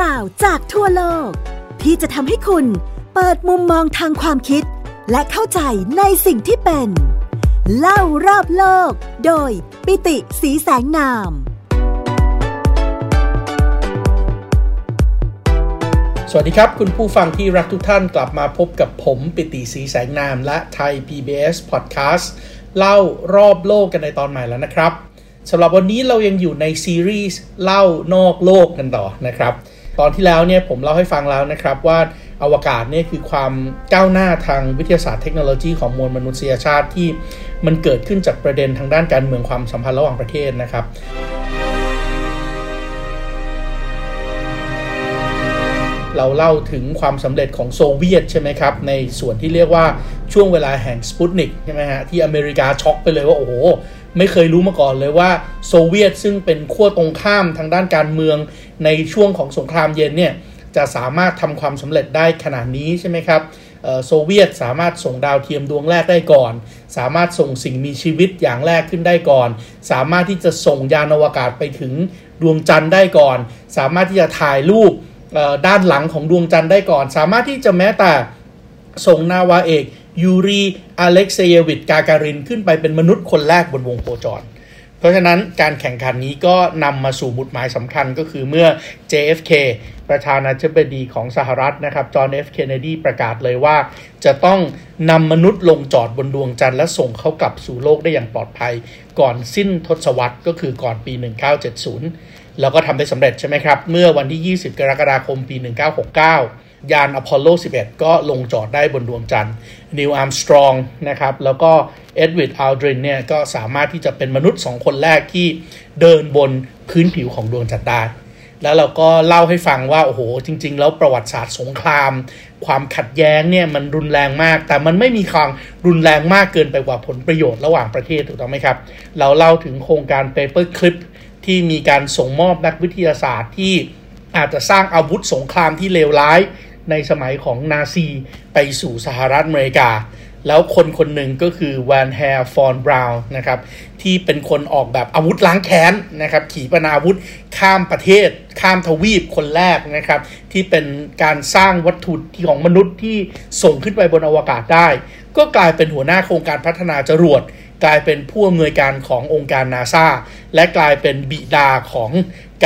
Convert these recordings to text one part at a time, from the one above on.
ราวจากทั่วโลก ที่จะทำให้คุณเปิดมุมมองทางความคิด และเข้าใจในสิ่งที่เป็น เล่ารอบโลก โดยปิติสีแสงนาม สวัสดีครับ คุณผู้ฟังที่รักทุกท่านกลับมาพบกับผมปิติสีแสงนาม และไทย PBS Podcast เล่ารอบโลกกันในตอนใหม่แล้วนะครับสำหรับวันนี้เรายังอยู่ในซีรีส์เล่านอกโลกกันต่อนะครับ ตอนที่แล้วเนี่ยผมเล่าให้ฟังแล้วนะครับว่าอวกาศเนี่ยคือความก้าวหน้าทางวิทยาศาสตร์เทคโนโลยีของมวลมนุษยชาติที่มันเกิดขึ้นจากประเด็นทางด้านการเมืองความสัมพันธ์ระหว่างประเทศนะครับเราเล่าถึงความสำเร็จของโซเวียตใช่ไหมครับ ในส่วนที่เรียกว่าช่วงเวลาแห่งสปุตนิกใช่ไหมฮะที่อเมริกาช็อกไปเลยว่า โอ้โห ไม่เคยรู้มาก่อนเลยว่าโซเวียตซึ่งเป็นขั้วตรงข้ามทางด้านการเมืองในช่วงของสงครามเย็นเนี่ยจะสามารถทำความสำเร็จได้ขนาดนี้ใช่ไหมครับโซเวียตสามารถส่งดาวเทียมดวงแรกได้ก่อน สามารถส่งสิ่งมีชีวิตอย่างแรกขึ้นได้ก่อน สามารถที่จะส่งยานอวกาศไปถึงดวงจันทร์ได้ก่อน สามารถที่จะถ่ายรูปด้านหลังของดวงจันทร์ได้ก่อน สามารถที่จะแม้แต่ส่งนาวาเอก ยูรีอเล็กเซเยวิชกาการินขึ้นไปเป็นมนุษย์คนแรกบนวงโคจร เพราะฉะนั้นการแข่งขันนี้ก็นำมาสู่มุดหมายสำคัญก็คือเมื่อ JFK ประธานาธิบดีของสหรัฐนะครับจอห์นเอฟเคนเนดีประกาศเลยว่า จะต้องนำมนุษย์ลงจอดบนดวงจันทร์และส่งเขากลับสู่โลกได้อย่างปลอดภัย ก่อนสิ้นทศวรรษก็คือก่อนปี 1970 แล้วก็ทำได้สำเร็จใช่ไหมครับ เมื่อวันที่ 20 กรกฎาคมปี 1969 ยานอพอลโล 11 ก็ลงจอดได้บนดวงจันทร์นีลอาร์มสตรองนะครับ แล้วก็เอ็ดวินอัลดรินเนี่ยก็สามารถที่จะเป็นมนุษย์ 2 คนแรกที่เดินบนพื้นผิวของดวงจันทร์ได้แล้วเราก็เล่าให้ฟังว่า โอ้โห จริง ๆ แล้วประวัติศาสตร์สงคราม ความขัดแย้งเนี่ยมันรุนแรงมาก แต่มันไม่มีความรุนแรงมากเกินไปกว่าผลประโยชน์ระหว่างประเทศถูกต้องไหมครับ เราเล่าถึงโครงการ Paper Clip ที่มีการส่งมอบนักวิทยาศาสตร์ที่อาจจะสร้างอาวุธสงครามที่เลวร้าย ในสมัยของนาซีไปสู่สหรัฐอเมริกา แล้วคนคนหนึ่งก็คือแวร์นเฮอร์ฟอนบราวน์นะครับที่เป็นคนออกแบบอาวุธล้างแค้นนะครับขีปนาวุธข้ามประเทศ ข้ามทวีปคนแรกนะครับที่เป็นการสร้างวัตถุที่ของมนุษย์ที่ส่งขึ้นไปบนอวกาศได้ ก็กลายเป็นหัวหน้าโครงการพัฒนาจรวดกลายเป็นผู้อำนวยการขององค์การนาซาและกลายเป็นบิดาของ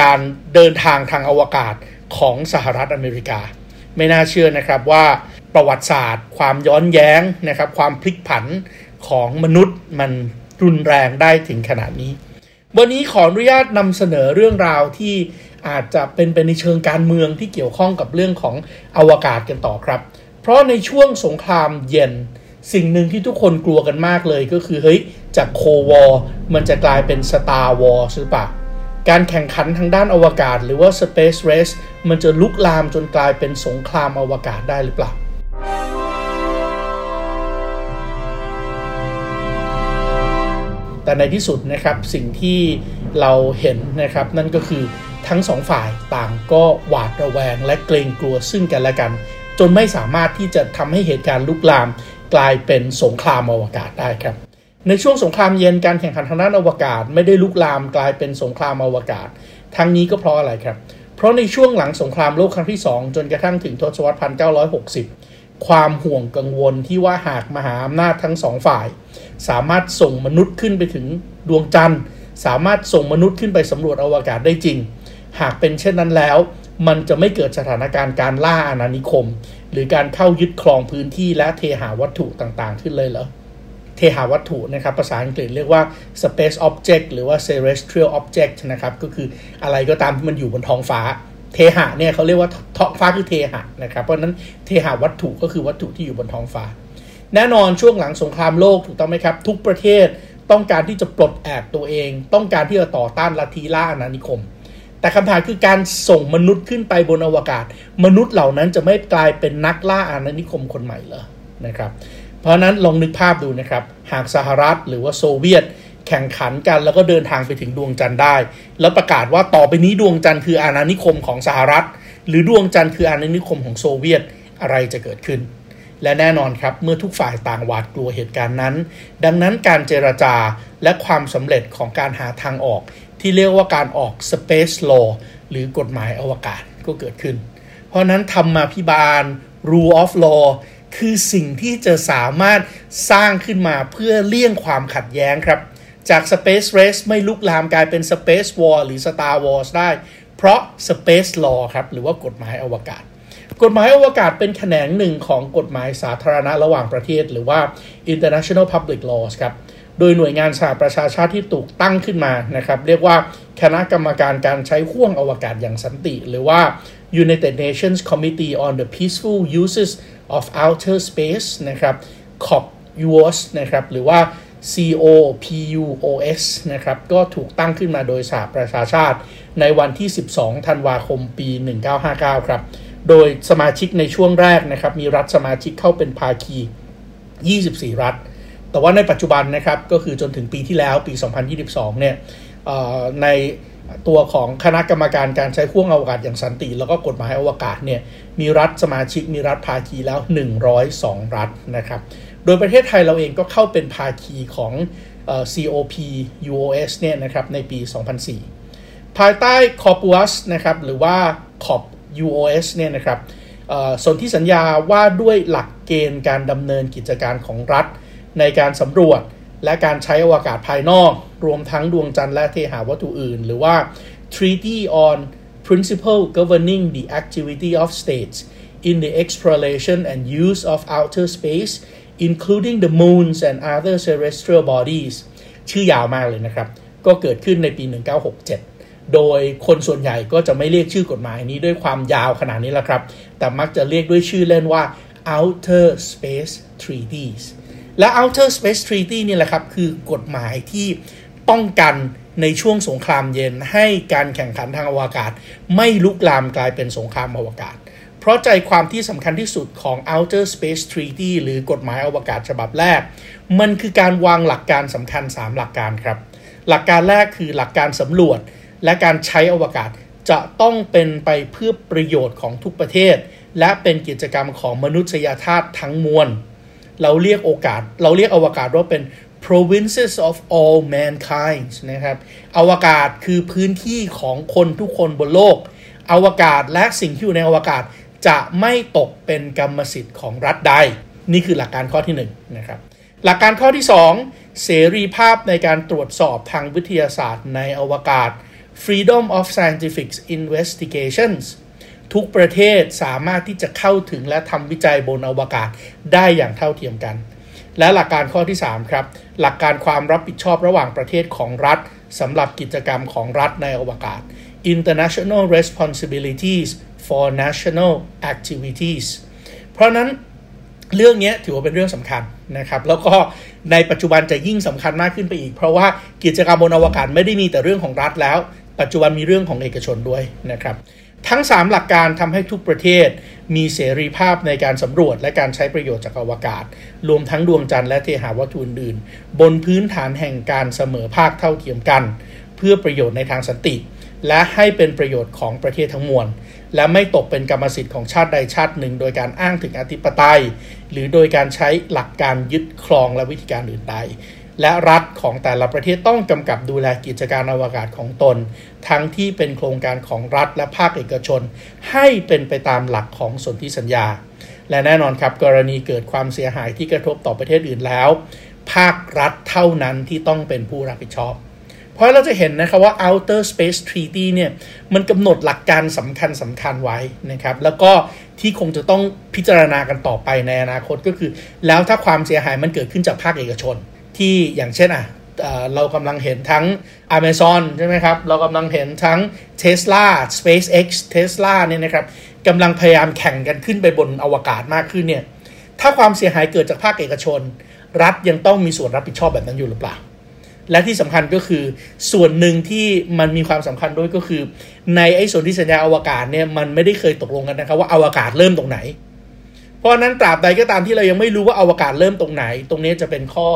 การเดินทางทางอวกาศของสหรัฐอเมริกา ไม่น่าเชื่อนะครับว่าประวัติศาสตร์ ความย้อนแย้งนะครับ ความพลิกผันของมนุษย์มันรุนแรงได้ถึงขนาดนี้ วันนี้ขออนุญาตนำเสนอเรื่องราวที่อาจจะเป็นไปในเชิงการเมืองที่เกี่ยวข้องกับเรื่องของอวกาศกันต่อครับ เพราะในช่วงสงครามเย็น สิ่งหนึ่งที่ทุกคนกลัวกันมากเลยก็คือเฮ้ยจากโควอมันจะกลายเป็นสตาร์วอร์หรือเปล่า การแข่งขันทางด้านอวกาศ หรือว่า Space Race มันจะลุกลามจนกลายเป็นสงครามอวกาศได้หรือเปล่าแต่ในที่สุดนะครับสิ่งที่เราเห็นนะครับนั่นก็คือทั้งสองฝ่ายต่างก็หวาดระแวงและเกรงกลัวซึ่งกันและกัน จนไม่สามารถที่จะทำให้เหตุการณ์ลุกลามกลายเป็นสงครามอวกาศได้ครับ ในช่วงสงครามเย็นการแข่งขันทางด้านอวกาศ ไม่ได้ลุกลามกลายเป็นสงครามอวกาศ ทั้งนี้ก็เพราะอะไรครับ เพราะในช่วงหลังสงครามโลกครั้งที่ 2 จนกระทั่งถึงทศวรรษ 1960 ความห่วงกังวลที่ว่าหากมหาอำนาจทั้งสองฝ่าย สามารถส่งมนุษย์ขึ้นไปถึงดวงจันทร์ สามารถส่งมนุษย์ขึ้นไปสำรวจอวกาศได้จริง หากเป็นเช่นนั้นแล้ว มันจะไม่เกิดสถานการณ์การล่าอาณานิคม หรือการเข้ายึดครองพื้นที่และเทหาวัตถุต่างๆ ขึ้นเลยเหรอ เทหาวัตถุนะครับภาษาอังกฤษเรียกว่า space object หรือว่า celestial object นะครับก็คืออะไรก็ตามที่มันอยู่บนท้องฟ้า เทหะเนี่ยเขาเรียกว่าท้องฟ้าคือเทหะนะครับเพราะนั้นเทหาวัตถุก็คือวัตถุที่อยู่บนท้องฟ้า แน่นอนช่วงหลังสงครามโลกถูกต้องไหมครับ ทุกประเทศต้องการที่จะปลดแอกตัวเอง ต้องการที่จะต่อต้านลัทธิล่าอาณานิคม แต่คำถามคือการส่งมนุษย์ขึ้นไปบนอวกาศ มนุษย์เหล่านั้นจะไม่กลายเป็นนักล่าอาณานิคมคนใหม่เหรอนะครับ เพราะนั้นลองนึกภาพดูนะครับ หากสหรัฐหรือว่าโซเวียต แข่งขันกันแล้วก็เดินทางไปถึงดวงจันทร์ได้ แล้วประกาศว่าต่อไปนี้ดวงจันทร์คืออาณานิคมของสหรัฐ หรือดวงจันทร์คืออาณานิคมของโซเวียตอะไรจะเกิดขึ้น และแน่นอนครับเมื่อทุกฝ่ายต่างหวาดกลัวเหตุการณ์นั้น ดังนั้นการเจรจาและความสำเร็จของการหาทางออก ที่เรียกว่าการออก Space Law หรือกฎหมายอวกาศก็เกิดขึ้น เพราะนั้นธรรมาพิบาล rule of law คือสิ่งที่จะสามารถสร้างขึ้นมาเพื่อเลี่ยงความขัดแย้งครับ จาก Space Race ไม่ลุกลามกลายเป็น Space War หรือ Star Wars ได้ เพราะ Space Law ครับ หรือว่ากฎหมายอวกาศ กฎหมายอวกาศเป็นแขนงหนึ่งของกฎหมายสาธารณะระหว่างประเทศ หรือว่า International Public Laws ครับโดยหน่วยงานสหประชาชาติที่ถูกตั้งขึ้นมานะครับ เรียกว่าคณะกรรมการการใช้ห่วงอวกาศอย่างสันติ หรือว่า United Nations Committee on the Peaceful Uses of Outer Space นะครับ COPUOS นะครับ หรือว่า COPUOS นะครับ ก็ถูกตั้งขึ้นมาโดยสหประชาชาติ ในวันที่ 12 ธันวาคม ปี 1959 ครับ โดยสมาชิกในช่วงแรกนะครับ มีรัฐสมาชิกเข้าเป็นภาคี 24 รัฐ แต่ว่าในปัจจุบันนะครับ ก็คือจนถึงปีที่แล้วปี 2022 เนี่ยใน ตัวของคณะกรรมการการใช้ข่วงอวกาศอย่างสันติ แล้วก็กฎหมายอวกาศเนี่ยมีรัฐสมาชิกมีรัฐภาคีแล้ว 102 รัฐนะครับโดยประเทศไทยเราเองก็เข้าเป็นภาคีของ COP UOS เนี่ยนะครับในปี 2004 ภายใต้ COPUS นะครับหรือว่า COP UOS เนี่ยนะครับสนธิสัญญาว่าด้วยหลักเกณฑ์การดำเนินกิจการของรัฐในการสำรวจ และการใช้อวกาศภายนอก รวมทั้งดวงจันทร์และเทหาวัตถุอื่น หรือว่า Treaty on Principle Governing the Activity of States in the Exploration and Use of Outer Space including the moons and other terrestrial bodies ชื่อยาวมากเลยนะครับ ก็เกิดขึ้นในปี 1967 โดยคนส่วนใหญ่ก็จะไม่เรียกชื่อกฎหมายนี้ด้วยความยาวขนาดนี้ละครับ แต่มักจะเรียกด้วยชื่อเล่นว่า Outer Space Treaties และ Outer Space Treaty นี่แหละครับ คือกฎหมายที่ป้องกันในช่วงสงครามเย็นให้การแข่งขันทางอวกาศ ไม่ลุกลามกลายเป็นสงครามอวกาศ เพราะใจความที่สำคัญที่สุดของ Outer Space Treaty หรือกฎหมายอวกาศฉบับแรก มันคือการวางหลักการสำคัญ 3 หลักการครับ หลักการแรกคือหลักการสำรวจ และการใช้อวกาศจะต้องเป็นไปเพื่อประโยชน์ของทุกประเทศ และเป็นกิจกรรมของมนุษยชาติทั้งมวล เราเรียกโอกาส เราเรียกอวกาศว่าเป็น provinces of all mankind นะครับ อวกาศคือพื้นที่ของคนทุกคนบนโลก อวกาศและสิ่งที่อยู่ในอวกาศจะไม่ตกเป็นกรรมสิทธิ์ของรัฐใด นี่คือหลักการข้อที่1นนะครับ หลักการข้อที่ 2 เสรีภาพในการตรวจสอบทางวิทยาศาสตร์ในอวกาศ freedom of scientific investigations ทุกประเทศสามารถที่จะเข้าถึงและทำวิจัยบนอวกาศได้อย่างเท่าเทียมกัน และหลักการข้อที่ 3 ครับ หลักการความรับผิดชอบระหว่างประเทศของรัฐสำหรับกิจกรรมของรัฐในอวกาศ international responsibilities for national activities เพราะนั้นเรื่องนี้ถือว่าเป็นเรื่องสำคัญนะครับ แล้วก็ในปัจจุบันจะยิ่งสำคัญมากขึ้นไปอีก เพราะว่ากิจกรรมบนอวกาศไม่ได้มีแต่เรื่องของรัฐแล้ว ปัจจุบันมีเรื่องของเอกชนด้วยนะครับ ทั้ง 3 หลักการทำให้ทุกประเทศมีเสรีภาพในการสำรวจและการใช้ประโยชน์จากอวกาศ รวมทั้งดวงจันทร์และเทหาวัตถุอื่นๆ บนพื้นฐานแห่งการเสมอภาคเท่าเทียมกัน เพื่อประโยชน์ในทางสันติ และให้เป็นประโยชน์ของประเทศทั้งมวล และไม่ตกเป็นกรรมสิทธิ์ของชาติใดชาติหนึ่ง โดยการอ้างถึงอธิปไตย หรือโดยการใช้หลักการยึดครองและวิธีการอื่นใด และรัฐของแต่ละประเทศต้องกำกับดูแลกิจการอวกาศของตน ทั้งที่เป็นโครงการของรัฐและภาคเอกชน ให้เป็นไปตามหลักของสนธิสัญญา และแน่นอนครับกรณีเกิดความเสียหายที่กระทบต่อประเทศอื่นแล้ว ภาครัฐเท่านั้นที่ต้องเป็นผู้รับผิดชอบเพราะเราจะเห็นนะครับว่า Outer Space Treaty เนี่ยมันกำหนดหลักการสำคัญสำคัญไว้นะครับ แล้วก็ที่คงจะต้องพิจารณากันต่อไปในอนาคตก็คือ แล้วถ้าความเสียหายมันเกิดขึ้นจากภาคเอกชน ที่อย่างเช่นอะเรากำลังเห็นทั้ง Amazon ใช่ไหมครับ เรากำลังเห็นทั้ง Tesla SpaceX Tesla เนี่ยนะครับกำลังพยายามแข่งกันขึ้นไปบนอวกาศมากขึ้นเนี่ยถ้าความเสียหายเกิดจากภาคเอกชน รัฐยังต้องมีส่วนรับผิดชอบแบบนั้นอยู่หรือเปล่า และที่สำคัญก็คือส่วนหนึ่งที่มันมีความสำคัญด้วยก็คือ ในไอ้ส่วนที่สัญญาอวกาศเนี่ยมันไม่ได้เคยตกลงกันนะครับว่าอวกาศเริ่มตรงไหน เพราะนั้นตราบใดก็ตามที่เรายังไม่รู้ว่าอวกาศเริ่มตรงไหน ตรงนี้จะเป็นข้อ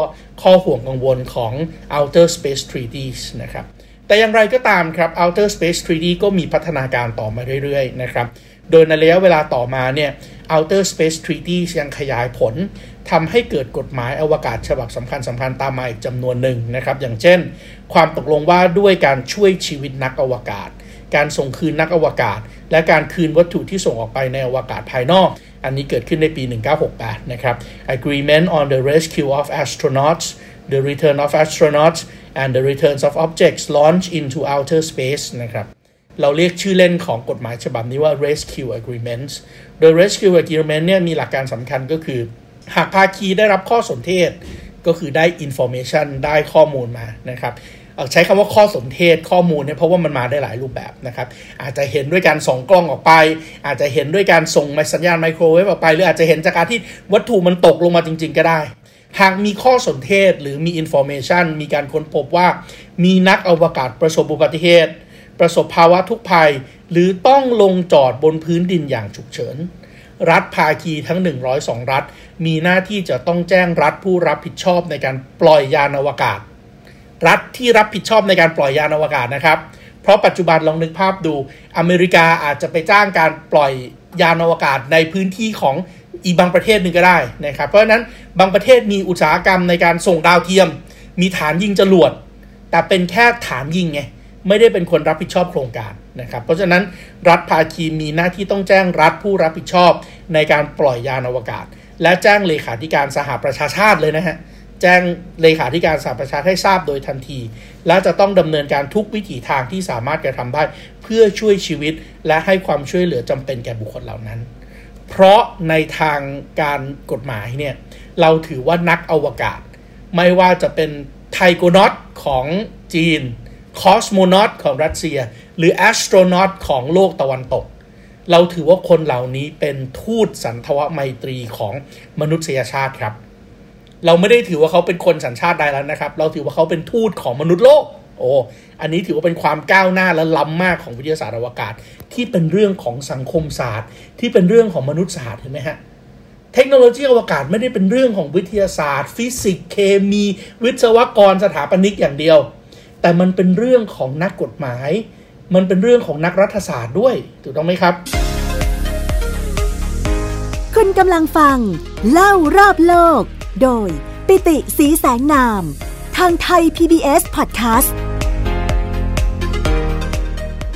ข้อห่วงกังวลของ Outer Space Treaties นะครับแต่อย่างไรก็ตามครับ Outer Space Treaty ก็มีพัฒนาการต่อมาเรื่อยๆนะครับโดยในระยะเวลาต่อมาเนี่ย Outer Space Treaty ยังขยายผลทำให้เกิดกฎหมายอวกาศฉบับสำคัญสำคัญตามมาอีกจำนวนหนึ่งนะครับ อย่างเช่น ความตกลงว่าด้วยการช่วยชีวิตนักอวกาศ การส่งคืนนักอวกาศ และการคืนวัตถุที่ส่งออกไปในอวกาศภายนอก อันนี้เกิดขึ้นในปี 1968 นะครับ Agreement on the Rescue of Astronauts the Return of Astronauts and the Returns of Objects Launched into Outer Space นะครับเราเรียกชื่อเล่นของกฎหมายฉบับนี้ว่า Rescue Agreement โดย Rescue Agreement เนี่ยมีหลักการสำคัญก็คือ หากภาคีได้รับข้อสนเทศ ก็คือได้ information ได้ข้อมูลมานะครับ ใช้คำว่าข้อสนเทศข้อมูลเนี่ยเพราะว่ามันมาได้หลายรูปแบบนะครับ อาจจะเห็นด้วยการส่องกล้องออกไป อาจจะเห็นด้วยการส่งสัญญาณไมโครเวฟออกไป หรืออาจจะเห็นจากการที่วัตถุมันตกลงมาจริง ๆ ก็ได้ หากมีข้อสนเทศหรือมี information มีการค้นพบว่า มีนักอวกาศประสบอุบัติเหตุ ประสบภาวะทุกภัย หรือต้องลงจอดบนพื้นดินอย่างฉุกเฉินรัฐภาคีทั้ง 102 รัฐ มีหน้าที่จะต้องแจ้งรัฐผู้รับผิดชอบในการปล่อยยานอวกาศ รัฐที่รับผิดชอบในการปล่อยยานอวกาศนะครับ เพราะปัจจุบันลองนึกภาพดู อเมริกาอาจจะไปจ้างการปล่อยยานอวกาศในพื้นที่ของอีกบางประเทศหนึ่งก็ได้นะครับ เพราะฉะนั้นบางประเทศมีอุตสาหกรรมในการส่งดาวเทียม มีฐานยิงจรวด แต่เป็นแค่ฐานยิงไงไม่ได้เป็นคนรับผิดชอบโครงการนะครับ เพราะฉะนั้นรัฐภาคีมีหน้าที่ต้องแจ้งรัฐผู้รับผิดชอบในการปล่อยยานอวกาศ และแจ้งเลขาธิการสหประชาชาติเลยนะฮะ แจ้งเลขาธิการสหประชาชาติให้ทราบโดยทันที และจะต้องดำเนินการทุกวิถีทางที่สามารถกระทำได้ เพื่อช่วยชีวิตและให้ความช่วยเหลือจำเป็นแก่บุคคลเหล่านั้น เพราะในทางการกฎหมายเนี่ยเราถือว่านักอวกาศ ไม่ว่าจะเป็นไทโกนอตของจีนคอสโมนอตของรัสเซีย หรือแอสโตรนอตของโลกตะวันตก เราถือว่าคนเหล่านี้เป็นทูตสันทวไมตรีของมนุษยชาติครับ เราไม่ได้ถือว่าเขาเป็นคนสัญชาติใดแล้วนะครับ เราถือว่าเขาเป็นทูตของมนุษย์โลก โอ้ อันนี้ถือว่าเป็นความก้าวหน้าและล้ำมากของวิทยาศาสตร์อวกาศ ที่เป็นเรื่องของสังคมศาสตร์ ที่เป็นเรื่องของมนุษยศาสตร์เห็นไหมฮะ เทคโนโลยีอวกาศไม่ได้เป็นเรื่องของวิทยาศาสตร์ ฟิสิกส์เคมี วิศวกรสถาปนิกอย่างเดียว แต่มันเป็นเรื่องของนักกฎหมาย มันเป็นเรื่องของนักรัฐศาสตร์ด้วยถูกต้องไหมครับคุณกำลังฟัง เล่ารอบโลก โดย ปิติ ศรีแสงนาม ทางไทย PBS Podcast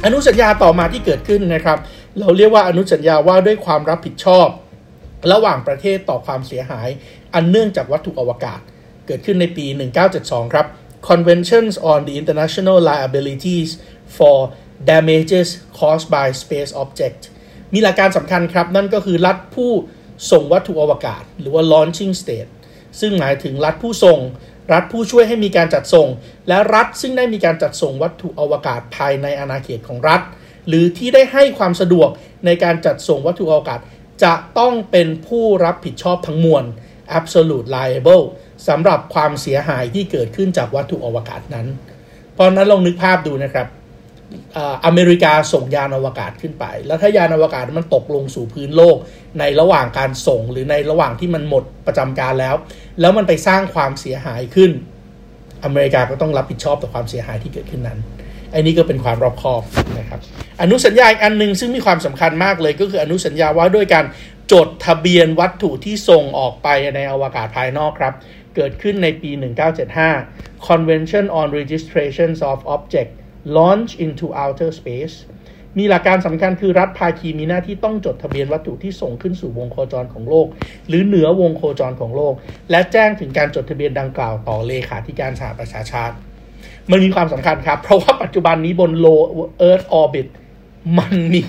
อนุสัญญาต่อมาที่เกิดขึ้นนะครับ เราเรียกว่าอนุสัญญาว่าด้วยความรับผิดชอบ ระหว่างประเทศต่อความเสียหาย อันเนื่องจากวัตถุอวกาศ เกิดขึ้นในปี 1972 ครับ Conventions on the International Liabilities for Damages Caused by Space Object มีหลักการสำคัญครับ นั่นก็คือรัฐผู้ส่งวัตถุอวกาศ หรือว่า launching state ซึ่งหมายถึงรัฐผู้ส่ง รัฐผู้ช่วยให้มีการจัดส่ง และรัฐซึ่งได้มีการจัดส่งวัตถุอวกาศภายในอาณาเขตของรัฐ หรือที่ได้ให้ความสะดวกในการจัดส่งวัตถุอวกาศ จะต้องเป็นผู้รับผิดชอบทั้งมวล absolute liable สำหรับความเสียหายที่เกิดขึ้นจากวัตถุอวกาศนั้น เพราะนั้นลองนึกภาพดูนะครับ อเมริกาส่งยานอวกาศขึ้นไป แล้วถ้ายานอวกาศมันตกลงสู่พื้นโลก ในระหว่างการส่งหรือในระหว่างที่มันหมดประจำการแล้ว แล้วมันไปสร้างความเสียหายขึ้น อเมริกาก็ต้องรับผิดชอบต่อความเสียหายที่เกิดขึ้นนั้นอันนี้ก็เป็นความรอบคอบนะครับอนุสัญญาอีกอันหนึ่งซึ่งมีความสำคัญมากเลยก็คืออนุสัญญาว่าด้วยการจดทะเบียนวัตถุที่ส่งออกไปในอวกาศภายนอกครับ เกิดขึ้นในปี 1975 Convention on Registrations of Objects launch into outer space มีหลักการสำคัญคือรัฐภาคีมีหน้าที่ต้องจดทะเบียนวัตถุที่ส่งขึ้นสู่วงโคจรของโลก หรือเหนือวงโคจรของโลก และแจ้งถึงการจดทะเบียนดังกล่าวต่อเลขาธิการสหประชาชาติ มันมีความสำคัญครับ เพราะว่าปัจจุบันนี้บน low earth orbit มันมี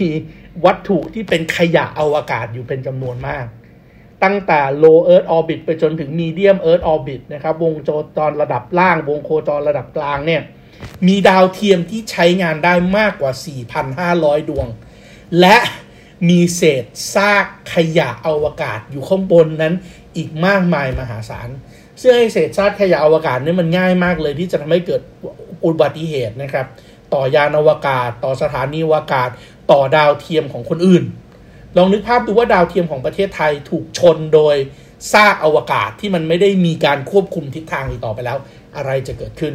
วัตถุที่เป็นขยะอวกาศอยู่เป็นจำนวนมาก ตั้งแต่ low earth orbit ไปจนถึง medium earth orbit นะครับ วงโคจรระดับล่าง วงโคจรระดับกลางเนี่ย มีดาวเทียมที่ใช้งานได้มากกว่า 4,500 ดวง และมีเศษซากขยะอวกาศอยู่ข้างบนนั้นอีกมากมายมหาศาลซึ่งไอเศษซากขยะอวกาศนี่มันง่ายมากเลยที่จะทำให้เกิดอุบัติเหตุนะครับ ต่อยานอวกาศ ต่อสถานีอวกาศ ต่อดาวเทียมของคนอื่น ลองนึกภาพดูว่าดาวเทียมของประเทศไทยถูกชนโดยซากอวกาศที่มันไม่ได้มีการควบคุมทิศทางอีกต่อไปแล้ว อะไรจะเกิดขึ้น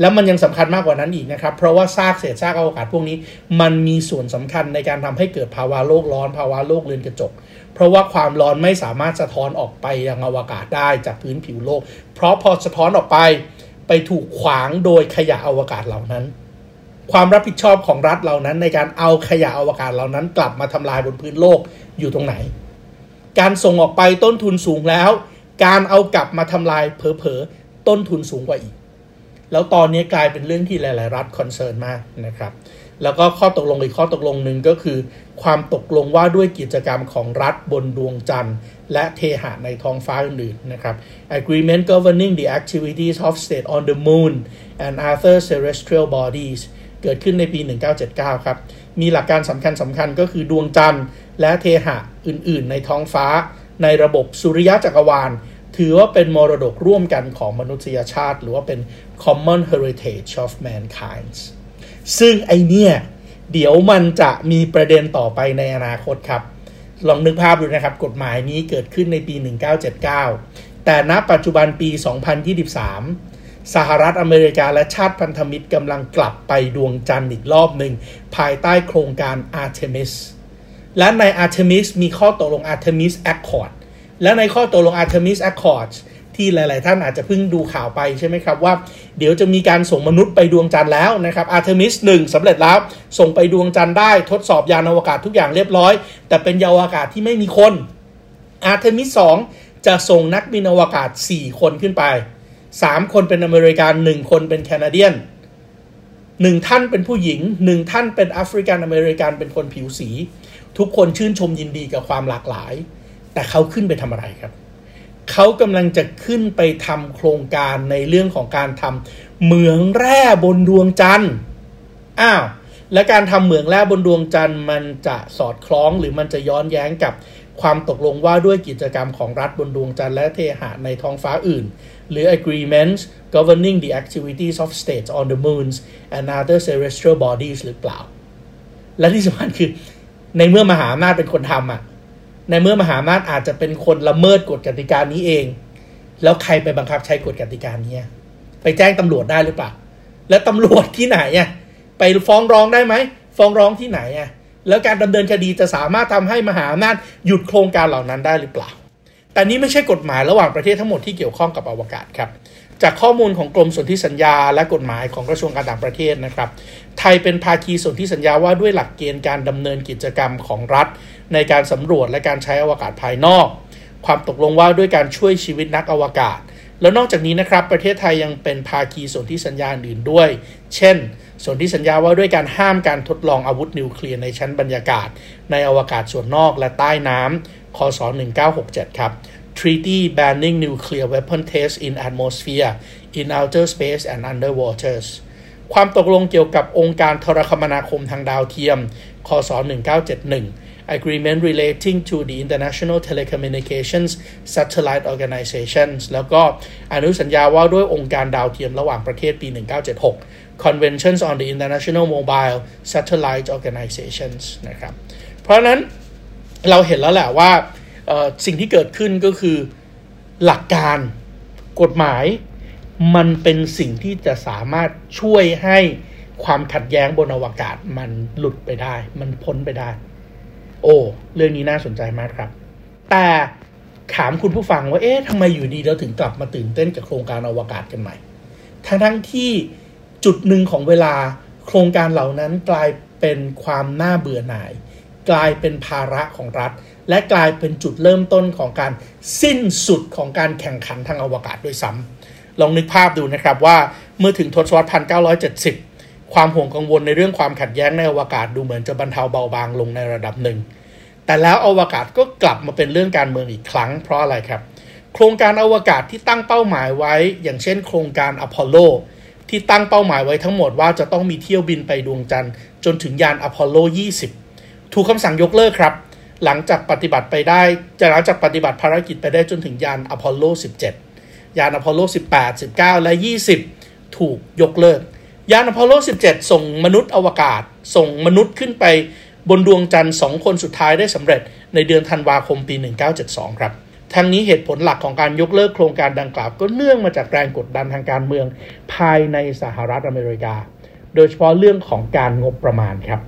แล้วมันยังสำคัญมากกว่านั้นอีกนะครับ เพราะว่าซากเศษซากอวกาศพวกนี้ มันมีส่วนสำคัญในการทำให้เกิดภาวะโลกร้อนภาวะโลกเรือนกระจก เพราะว่าความร้อนไม่สามารถสะท้อนออกไปยังอวกาศได้จากพื้นผิวโลก เพราะพอสะท้อนออกไปไปถูกขวางโดยขยะอวกาศเหล่านั้น ความรับผิดชอบของรัฐเหล่านั้น ในการเอาขยะอวกาศเหล่านั้น กลับมาทำลายบนพื้นโลกอยู่ตรงไหน การส่งออกไปต้นทุนสูงแล้ว การเอากลับมาทำลายเผลอๆต้นทุนสูงกว่าอีก แล้วตอนนี้กลายเป็นเรื่องที่หลาย ๆ รัฐคอนเซิร์นมากนะครับ แล้วก็ข้อตกลงอีกข้อตกลงหนึ่งก็คือ ความตกลงว่าด้วยกิจกรรมของรัฐบนดวงจันทร์ และเทหะในท้องฟ้าอื่น ๆ นะครับ Agreement governing the activities of state on the moon and other terrestrial bodies เกิดขึ้นในปี 1979 ครับ มีหลักการสำคัญสำคัญก็คือดวงจันทร์ และเทหะอื่น ๆ ในท้องฟ้า ในระบบสุริยะจักรวาล ถือว่าเป็นมรดกร่วมกันของมนุษยชาติ หรือว่าเป็น common heritage of mankind ซึ่งไอเนี่ยเดี๋ยวมันจะมีประเด็นต่อไปในอนาคตครับ ลองนึกภาพดูนะครับ กฎหมายนี้เกิดขึ้นในปี 1979 แต่ณปัจจุบันปี 2023 สหรัฐอเมริกาและชาติพันธมิตรกำลังกลับไปดวงจันทร์อีกรอบหนึ่ง ภายใต้โครงการ Artemis และใน Artemis มีข้อตกลง Artemis Accord และในข้อตกลง Artemis Accord ที่หลาย ๆ ท่านอาจจะเพิ่งดูข่าวไปใช่ไหมครับ ว่าเดี๋ยวจะมีการส่งมนุษย์ไปดวงจันทร์แล้วนะครับ Artemis 1สำเร็จแล้ว ส่งไปดวงจันทร์ได้ทดสอบยานอวกาศทุกอย่างเรียบร้อย แต่เป็นยานอวกาศที่ไม่มีคน Artemis 2จะส่งนักบินอวกาศ 4 คนขึ้นไป 3 คนเป็นอเมริกัน 1 คนเป็นแคนาเดียนหนึ่งท่านเป็นผู้หญิงหนึ่งท่านเป็นแอฟริกันอเมริกันเป็นคนผิวสี ทุกคนชื่นชมยินดีกับความหลากหลาย แต่เขาขึ้นไปทำอะไรครับ เขากำลังจะขึ้นไปทำโครงการในเรื่องของการทำเหมืองแร่บนดวงจันทร์อ้าวและการทำเหมืองแร่บนดวงจันทร์มันจะสอดคล้องหรือมันจะย้อนแย้งกับความตกลงว่าด้วยกิจกรรมของรัฐบนดวงจันทร์และเทหะในท้องฟ้าอื่น หรือ agreements governing the activities of states on the moons and other celestial bodies หรือเปล่า และที่สำคัญคือในเมื่อมหาอำนาจเป็นคนทำอะ ในเมื่อมหาอำนาจอาจจะเป็นคนละเมิดกฎกติกานี้เอง แล้วใครไปบังคับใช้กฎกติกานี้ไปแจ้งตำรวจได้หรือเปล่าและตำรวจที่ไหนอะไปฟ้องร้องได้ไหมฟ้องร้องที่ไหนอะแล้วการดำเนินคดีจะสามารถทำให้มหาอำนาจหยุดโครงการเหล่านั้นได้หรือเปล่า แต่นี้ไม่ใช่กฎหมายระหว่างประเทศทั้งหมดที่เกี่ยวข้องกับอวกาศครับ จากข้อมูลของกรมสนธิสัญญา และกฎหมายของกระทรวงการต่างประเทศนะครับ ไทยเป็นภาคีสนธิสัญญาว่าด้วยหลักเกณฑ์การดำเนินกิจกรรมของรัฐ ในการสำรวจและการใช้อวกาศภายนอก ความตกลงว่าด้วยการช่วยชีวิตนักอวกาศ แล้วนอกจากนี้นะครับ ประเทศไทยยังเป็นภาคีส่วนธิสัญญาอื่นด้วย เช่น ส่วนธิสัญญาว่าด้วยการห้ามการทดลองอาวุธนิวเคลียร์ในชั้นบรรยากาศ ในอวกาศส่วนนอกและใต้น้ำคศ 1967 ครับ Treaty Banning Nuclear Weapon Tests in Atmosphere in Outer Space and Underwaters ความตกลงเกี่ยวกับองค์การโทรคมนาคมทางดาวเทียม คศ 1971 Agreement relating to the International Telecommunications Satellite Organizations แล้วก็อนุสัญญาว่าด้วยองค์การดาวเทียมระหว่างประเทศปี 1976 Conventions on the International Mobile Satellite Organizations นะครับ เพราะนั้นเราเห็นแล้วแหละว่าสิ่งที่เกิดขึ้นก็คือหลักการกฎหมายมันเป็นสิ่งที่จะสามารถช่วยให้ความขัดแย้งบนอวกาศมันหลุดไปได้ มันพ้นไปได้ โอ้เรื่องนี้น่าสนใจมากครับ แต่ถามคุณผู้ฟังว่าเอ๊ะทำไมอยู่ดีเราถึงกลับมาตื่นเต้นกับโครงการอวกาศกันใหม่ ทั้งทั้งที่จุดหนึ่งของเวลาโครงการเหล่านั้นกลายเป็นความน่าเบื่อหน่าย กลายเป็นภาระของรัฐ และกลายเป็นจุดเริ่มต้นของการสิ้นสุดของการแข่งขันทางอวกาศด้วยซ้ำลองนึกภาพดูนะครับว่าเมื่อถึงทศวรรษ 1970 ความห่วงกังวลในเรื่องความขัดแย้งในอวกาศดูเหมือนจะบรรเทาเบาบางลงในระดับหนึ่ง แต่แล้วอวกาศก็กลับมาเป็นเรื่องการเมืองอีกครั้ง เพราะอะไรครับ โครงการอวกาศที่ตั้งเป้าหมายไว้ อย่างเช่น โครงการอพอลโลที่ตั้งเป้าหมายไว้ทั้งหมดว่าจะต้องมีเที่ยวบินไปดวงจันทร์ จนถึงยานอพอลโล 20 ถูกคำสั่งยกเลิกครับ หลังจากปฏิบัติไปได้จะหลังจากปฏิบัติภารกิจไปได้จนถึงยานอพอลโล 17 ยานอพอลโล 18 19 และ 20 ถูกยกเลิก ยานอพอลโล 17 ส่งมนุษย์อวกาศ ส่งมนุษย์ขึ้นไปบนดวงจันทร์สองคนสุดท้ายได้สำเร็จในเดือนธันวาคมปี 1972 ครับทั้งนี้เหตุผลหลักของการยกเลิกโครงการดังกล่าวก็เนื่องมาจากแรงกดดันทางการเมืองภายในสหรัฐอเมริกา โดยเฉพาะเรื่องของการงบประมาณครับ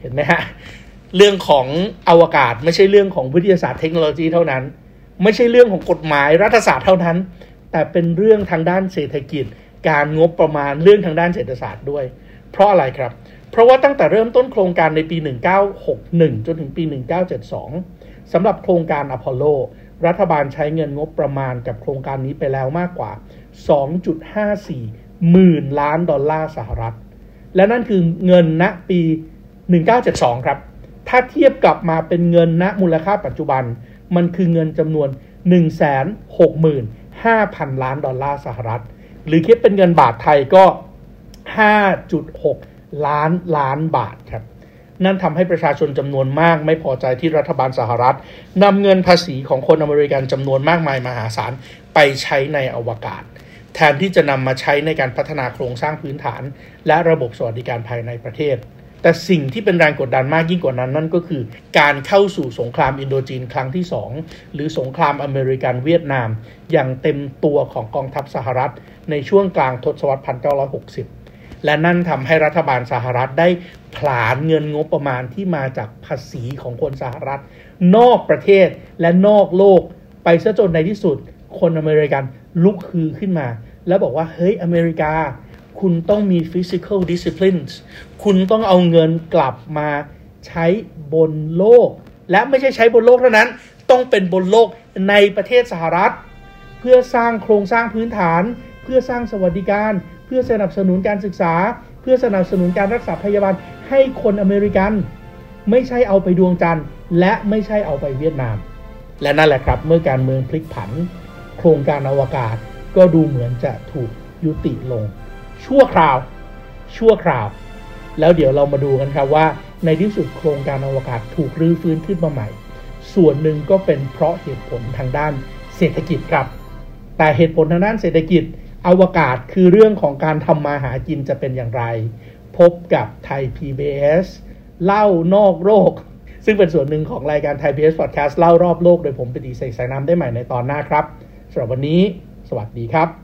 เห็นไหมฮะ เรื่องของอวกาศไม่ใช่เรื่องของวิทยาศาสตร์เทคโนโลยีเท่านั้น ไม่ใช่เรื่องของกฎหมายรัฐศาสตร์เท่านั้น แต่เป็นเรื่องทางด้านเศรษฐกิจ การงบประมาณเรื่องทางด้านเศรษฐศาสตร์ด้วย เพราะอะไรครับ เพราะว่าตั้งแต่เริ่มต้นโครงการในปี 1961 จนถึงปี 1972 สำหรับโครงการอพอลโล รัฐบาลใช้เงินงบประมาณกับโครงการนี้ไปแล้วมากกว่า 2.54 หมื่นล้านดอลลาร์สหรัฐ และนั่นคือเงินณปี 1972 ครับ ถ้าเทียบกลับมาเป็นเงินณมูลค่าปัจจุบัน มันคือเงินจำนวน 165,000 ล้านดอลลาร์สหรัฐ หรือคิดเป็นเงินบาทไทยก็ 5.6 ล้านล้านบาทครับ นั่นทำให้ประชาชนจำนวนมากไม่พอใจที่รัฐบาลสหรัฐนำเงินภาษีของคนอเมริกันจำนวนมากมายมหาศาลไปใช้ในอวกาศ แทนที่จะนำมาใช้ในการพัฒนาโครงสร้างพื้นฐาน และระบบสวัสดิการภายในประเทศ แต่สิ่งที่เป็นแรงกดดันมากยิ่งกว่านั้นนั่นก็คือ การเข้าสู่สงครามอินโดจีนครั้งที่ 2 หรือสงครามอเมริกันเวียดนาม อย่างเต็มตัวของกองทัพสหรัฐ ในช่วงกลางทศวรรษ 1960และนั่นทำให้รัฐบาลสหรัฐได้ผลาญเงินงบประมาณที่มาจากภาษีของคนสหรัฐ นอกประเทศและนอกโลกไปซะจนในที่สุด คนอเมริกันลุกฮือขึ้นมา แล้วบอกว่าเฮ้ยอเมริกา คุณต้องมี physical disciplines คุณต้องเอาเงินกลับมาใช้บนโลก และไม่ใช่ใช้บนโลกเท่านั้น ต้องเป็นบนโลกในประเทศสหรัฐ เพื่อสร้างโครงสร้างพื้นฐาน เพื่อสร้างสวัสดิการ เพื่อสนับสนุนการศึกษา เพื่อสนับสนุนการรักษาพยาบาลให้คนอเมริกัน ไม่ใช่เอาไปดวงจันทร์และไม่ใช่เอาไปเวียดนาม และนั่นแหละครับเมื่อการเมืองพลิกผัน โครงการอวกาศก็ดูเหมือนจะถูกยุติลง ชั่วคราว ชั่วคราว แล้วเดี๋ยวเรามาดูกันครับว่า ในที่สุดโครงการอวกาศถูกรื้อฟื้นขึ้นมาใหม่ ส่วนหนึ่งก็เป็นเพราะเหตุผลทางด้านเศรษฐกิจครับ แต่เหตุผลทางด้านเศรษฐกิจ อวกาศคือเรื่องของการทำมาหากินจะเป็นอย่างไร พบกับไทย PBS เล่านอกโลกซึ่งเป็นส่วนหนึ่งของรายการไทย PBS Podcast เล่ารอบโลก โดยผมปฏิเสธสายน้ำได้ใหม่ในตอนหน้าครับสำหรับวันนี้ สวัสดีครับ